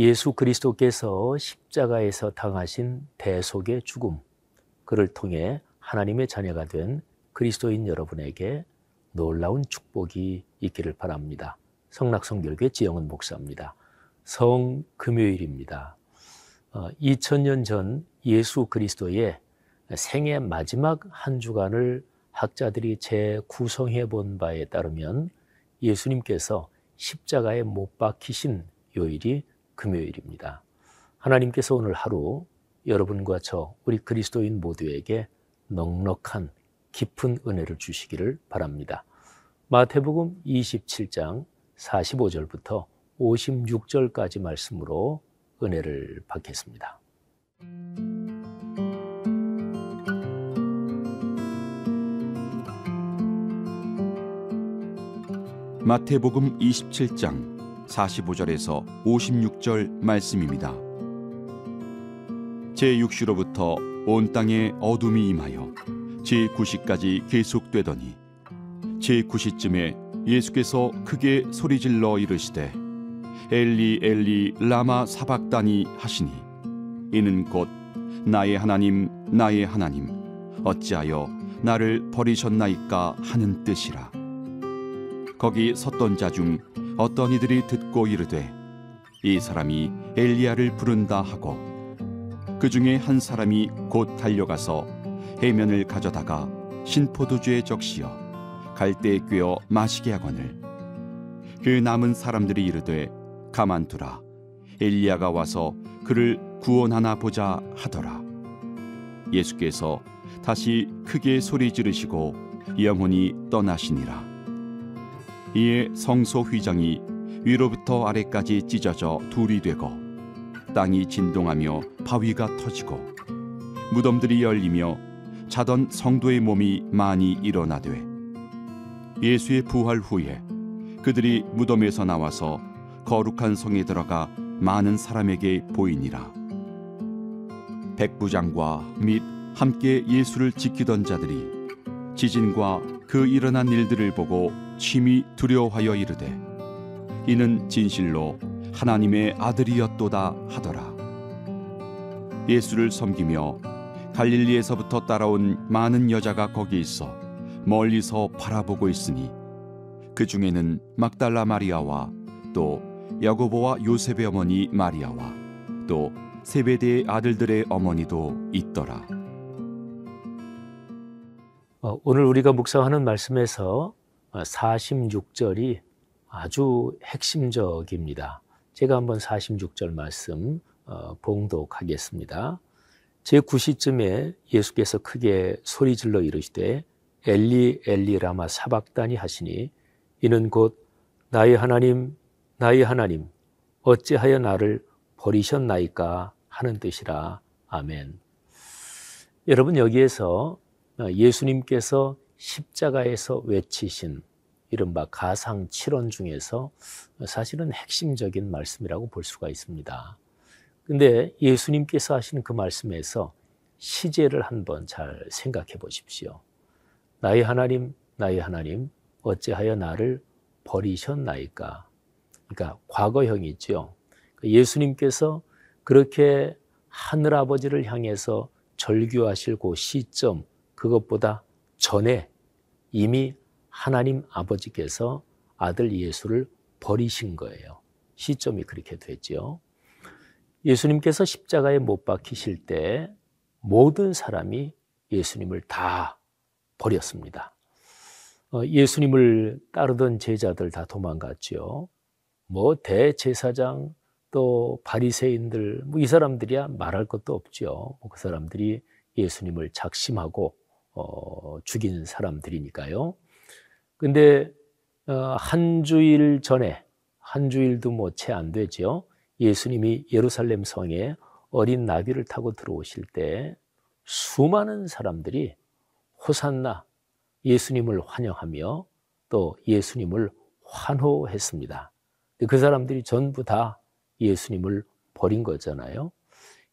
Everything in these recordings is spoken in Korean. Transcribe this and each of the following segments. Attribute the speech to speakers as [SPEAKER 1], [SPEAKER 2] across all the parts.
[SPEAKER 1] 예수 그리스도께서 십자가에서 당하신 대속의 죽음, 그를 통해 하나님의 자녀가 된 그리스도인 여러분에게 놀라운 축복이 있기를 바랍니다. 성낙성결교 지영은 목사입니다. 성 금요일입니다. 2000년 어, 전 예수 그리스도의 생애 마지막 한 주간을 학자들이 재구성해 본 바에 따르면 예수님께서 십자가에 못 박히신 요일이 금요일입니다. 하나님께서 오늘 하루 여러분과 저 우리 그리스도인 모두에게 넉넉한 깊은 은혜를 주시기를 바랍니다. 마태복음 27장 45절부터 56절까지 말씀으로 은혜를 받겠습니다.
[SPEAKER 2] 마태복음 27장 45절에서 56절 말씀입니다. 제6시로부터 온 땅에 어둠이 임하여 제9시까지 계속되더니 제9시쯤에 예수께서 크게 소리질러 이르시되 엘리 엘리 라마 사박다니 하시니 이는 곧 나의 하나님 나의 하나님 어찌하여 나를 버리셨나이까 하는 뜻이라 거기 섰던 자 중 어떤 이들이 듣고 이르되 이 사람이 엘리야를 부른다 하고 그 중에 한 사람이 곧 달려가서 해면을 가져다가 신포도주에 적시어 갈대에 꿰어 마시게 하거늘. 그 남은 사람들이 이르되 가만두라. 엘리야가 와서 그를 구원하나 보자 하더라. 예수께서 다시 크게 소리 지르시고 영혼이 떠나시니라 이에 성소 휘장이 위로부터 아래까지 찢어져 둘이 되고 땅이 진동하며 바위가 터지고 무덤들이 열리며 자던 성도의 몸이 많이 일어나되 예수의 부활 후에 그들이 무덤에서 나와서 거룩한 성에 들어가 많은 사람에게 보이니라. 백부장과 및 함께 예수를 지키던 자들이 지진과 그 일어난 일들을 보고 심히 두려워하여 이르되 이는 진실로 하나님의 아들이었도다 하더라 예수를 섬기며 갈릴리에서부터 따라온 많은 여자가 거기 있어 멀리서 바라보고 있으니 그 중에는 막달라 마리아와 또 야고보와 요셉의 어머니 마리아와 또 세베대의 아들들의 어머니도 있더라.
[SPEAKER 1] 어, 오늘 우리가 묵상하는 말씀에서 46절이 아주 핵심적입니다. 제가 한번 46절 말씀 어, 봉독하겠습니다. 제9시쯤에 예수께서 크게 소리질러 이르시되 엘리 엘리 라마 사박다니 하시니 이는 곧 나의 하나님 나의 하나님 어찌하여 나를 버리셨나이까 하는 뜻이라 아멘. 여러분 여기에서 예수님께서 십자가에서 외치신 이른바 가상 7원 중에서 사실은 핵심적인 말씀이라고 볼 수가 있습니다. 근데 예수님께서 하신 그 말씀에서 시제를 한번 잘 생각해 보십시오. 나의 하나님, 나의 하나님, 어찌하여 나를 버리셨나이까? 그러니까 과거형이죠. 예수님께서 그렇게 하늘 아버지를 향해서 절규하실 그 시점, 그것보다 전에 이미 하나님 아버지께서 아들 예수를 버리신 거예요. 시점이 그렇게 되죠. 예수님께서 십자가에 못 박히실 때 모든 사람이 예수님을 다 버렸습니다. 어, 예수님을 따르던 제자들 다 도망갔죠. 뭐 대제사장 또 바리새인들 뭐 이 사람들이야 말할 것도 없죠. 뭐그 사람들이 예수님을 작심하고 어, 죽인 사람들이니까요. 근데 어, 한 주일 전에 한 주일도 뭐 채 안 되죠. 예수님이 예루살렘 성에 어린 나귀를 타고 들어오실 때 수많은 사람들이 호산나 예수님을 환영하며 또 예수님을 환호했습니다. 그 사람들이 전부 다 예수님을 버린 거잖아요.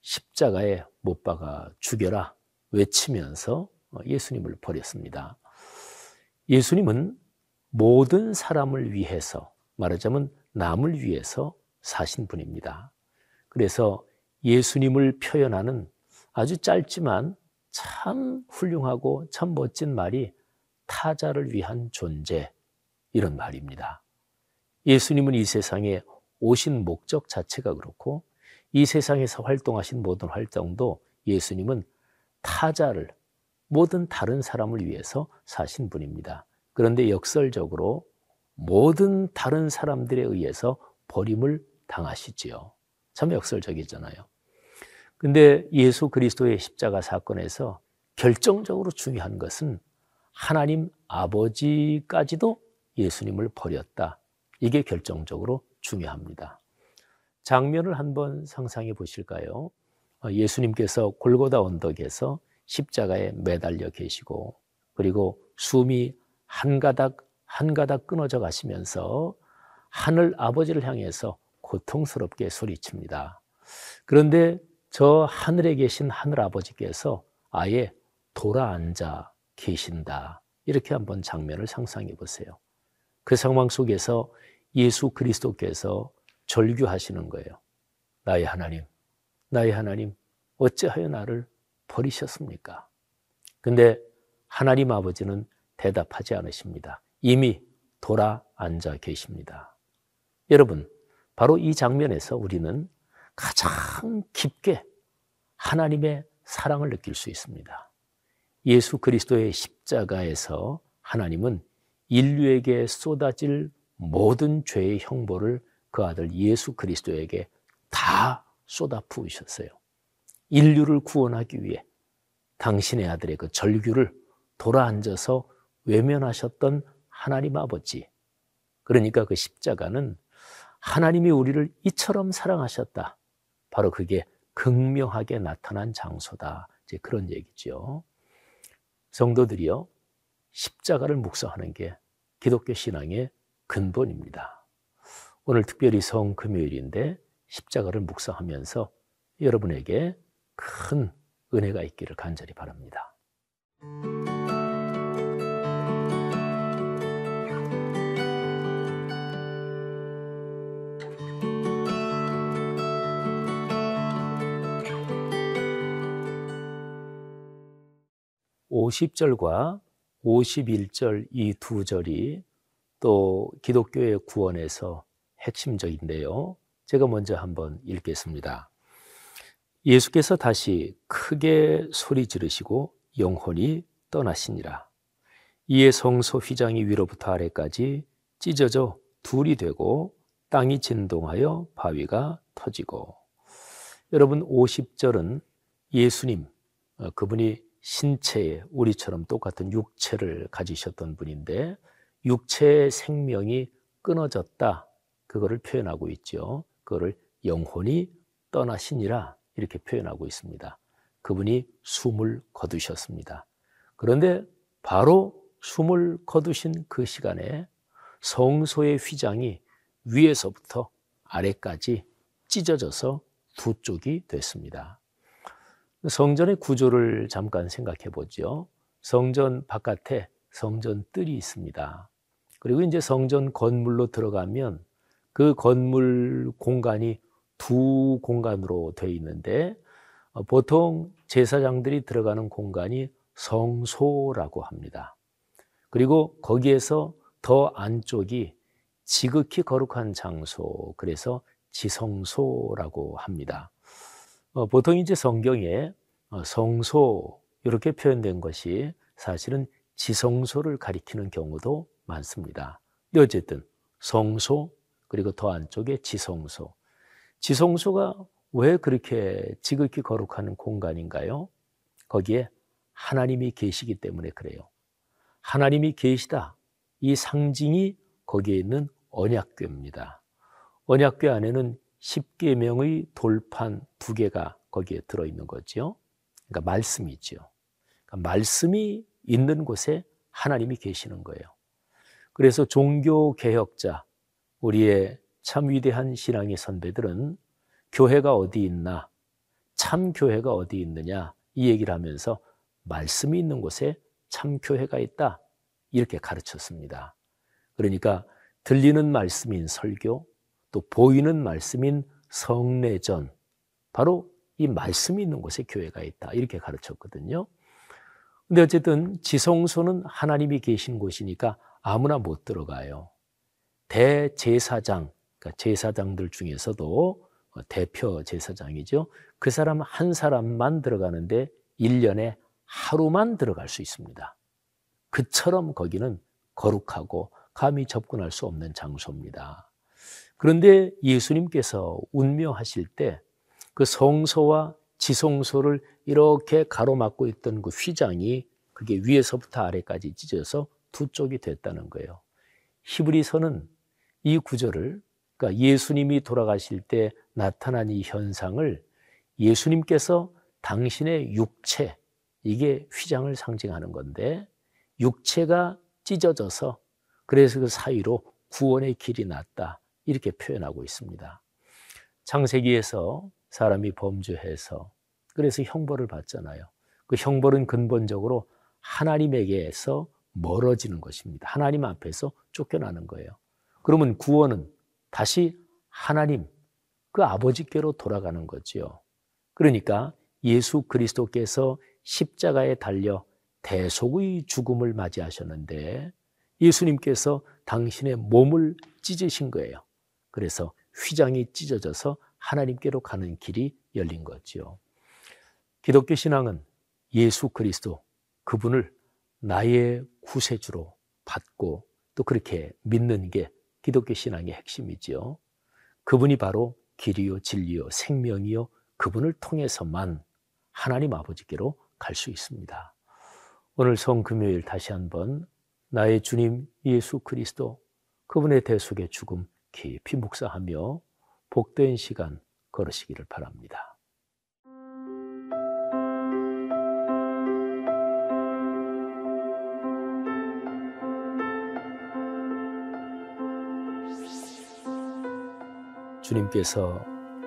[SPEAKER 1] 십자가에 못 박아 죽여라 외치면서 예수님을 버렸습니다. 예수님은 모든 사람을 위해서 말하자면 남을 위해서 사신 분입니다. 그래서 예수님을 표현하는 아주 짧지만 참 훌륭하고 참 멋진 말이 타자를 위한 존재 이런 말입니다. 예수님은 이 세상에 오신 목적 자체가 그렇고 이 세상에서 활동하신 모든 활동도 예수님은 타자를 모든 다른 사람을 위해서 사신 분입니다. 그런데 역설적으로 모든 다른 사람들에 의해서 버림을 당하시지요. 참 역설적이잖아요. 근데 예수 그리스도의 십자가 사건에서 결정적으로 중요한 것은 하나님 아버지까지도 예수님을 버렸다. 이게 결정적으로 중요합니다. 장면을 한번 상상해 보실까요? 어, 예수님께서 골고다 언덕에서 십자가에 매달려 계시고 그리고 숨이 한 가닥 한 가닥 끊어져 가시면서 하늘 아버지를 향해서 고통스럽게 소리칩니다. 그런데 저 하늘에 계신 하늘 아버지께서 아예 돌아 앉아 계신다. 이렇게 한번 장면을 상상해 보세요. 그 상황 속에서 예수 그리스도께서 절규하시는 거예요. 나의 하나님, 나의 하나님, 어찌하여 나를 버리셨습니까? 근데 하나님 아버지는 대답하지 않으십니다. 이미 돌아 앉아 계십니다. 여러분, 바로 이 장면에서 우리는 가장 깊게 하나님의 사랑을 느낄 수 있습니다. 예수 그리스도의 십자가에서 하나님은 인류에게 쏟아질 모든 죄의 형벌을 그 아들 예수 그리스도에게 다 쏟아 부으셨어요. 인류를 구원하기 위해 당신의 아들의 그 절규를 돌아 앉아서 외면하셨던 하나님 아버지. 그러니까 그 십자가는 하나님이 우리를 이처럼 사랑하셨다. 바로 그게 극명하게 나타난 장소다. 이제 그런 얘기죠. 성도들이요, 십자가를 묵상하는 게 기독교 신앙의 근본입니다. 오늘 특별히 성 금요일인데 십자가를 묵상하면서 여러분에게 큰 은혜가 있기를 간절히 바랍니다. 50절과 51절 이 두 절이 또 기독교의 구원에서 핵심적인데요. 제가 먼저 한번 읽겠습니다. 예수께서 다시 크게 소리 지르시고 영혼이 떠나시니라. 이에 성소 휘장이 위로부터 아래까지 찢어져 둘이 되고 땅이 진동하여 바위가 터지고 여러분 50절은 예수님 어, 그분이 신체에 우리처럼 똑같은 육체를 가지셨던 분인데 육체의 생명이 끊어졌다. 그거를 표현하고 있죠. 그거를 영혼이 떠나시니라 이렇게 표현하고 있습니다. 그분이 숨을 거두셨습니다. 그런데 바로 숨을 거두신 그 시간에 성소의 휘장이 위에서부터 아래까지 찢어져서 두 쪽이 됐습니다. 성전의 구조를 잠깐 생각해 보죠. 성전 바깥에 성전 뜰이 있습니다. 그리고 이제 성전 건물로 들어가면 그 건물 공간이 두 공간으로 되어 있는데 어, 보통 제사장들이 들어가는 공간이 성소라고 합니다. 그리고 거기에서 더 안쪽이 지극히 거룩한 장소, 그래서 지성소라고 합니다. 어, 보통 이제 성경에 어, 성소 이렇게 표현된 것이 사실은 지성소를 가리키는 경우도 많습니다. 어쨌든 성소 그리고 더 안쪽에 지성소. 지성소가 왜 그렇게 지극히 거룩한 공간인가요? 거기에 하나님이 계시기 때문에 그래요. 하나님이 계시다. 이 상징이 거기에 있는 언약궤입니다. 언약궤 안에는 십계명의 돌판 두 개가 거기에 들어 있는 거죠. 그러니까 말씀이죠. 그러니까 말씀이 있는 곳에 하나님이 계시는 거예요. 그래서 종교 개혁자 우리의 참 위대한 신앙의 선배들은 교회가 어디 있나, 참 교회가 어디 있느냐 이 얘기를 하면서 말씀이 있는 곳에 참 교회가 있다 이렇게 가르쳤습니다. 그러니까 들리는 말씀인 설교, 또 보이는 말씀인 성례전, 바로 이 말씀이 있는 곳에 교회가 있다. 이렇게 가르쳤거든요. 근데 어쨌든 지성소는 하나님이 계신 곳이니까 아무나 못 들어가요. 대제사장, 그러니까 제사장들 중에서도 대표 제사장이죠. 그 사람 한 사람만 들어가는데 1년에 하루만 들어갈 수 있습니다. 그처럼 거기는 거룩하고 감히 접근할 수 없는 장소입니다. 그런데 예수님께서 운명하실 때 그 성소와 지성소를 이렇게 가로막고 있던 그 휘장이 그게 위에서부터 아래까지 찢어서 두 쪽이 됐다는 거예요. 히브리서는 이 구절을 그러니까 예수님이 돌아가실 때 나타난 이 현상을 예수님께서 당신의 육체 이게 휘장을 상징하는 건데 육체가 찢어져서 그래서 그 사이로 구원의 길이 났다 이렇게 표현하고 있습니다. 창세기에서 사람이 범죄해서 그래서 형벌을 받잖아요. 그 형벌은 근본적으로 하나님에게서 멀어지는 것입니다. 하나님 앞에서 쫓겨나는 거예요. 그러면 구원은 다시 하나님 그 아버지께로 돌아가는 거지요. 그러니까 예수 그리스도께서 십자가에 달려 대속의 죽음을 맞이하셨는데 예수님께서 당신의 몸을 찢으신 거예요. 그래서 휘장이 찢어져서 하나님께로 가는 길이 열린 거지요. 기독교 신앙은 예수 그리스도 그분을 나의 구세주로 받고 또 그렇게 믿는 게 기독교 신앙의 핵심이지요. 그분이 바로 길이요 진리요 생명이요 그분을 통해서만 하나님 아버지께로 갈 수 있습니다. 오늘 성금요일 다시 한번 나의 주님 예수 그리스도 그분의 대속의 죽음 깊이 묵상하며 복된 시간 걸으시기를 바랍니다. 주님께서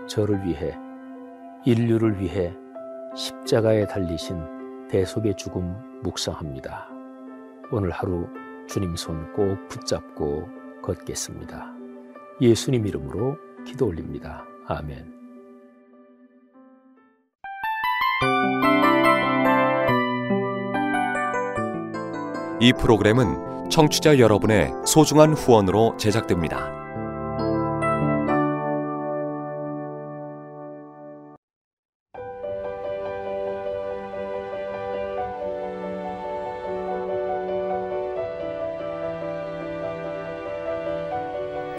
[SPEAKER 1] 저를 위해 인류를 위해 십자가에 달리신 대속의 죽음 묵상합니다. 오늘 하루 주님 손 꼭 붙잡고 걷겠습니다. 예수님 이름으로 기도 올립니다. 아멘.
[SPEAKER 3] 이 프로그램은 청취자 여러분의 소중한 후원으로 제작됩니다.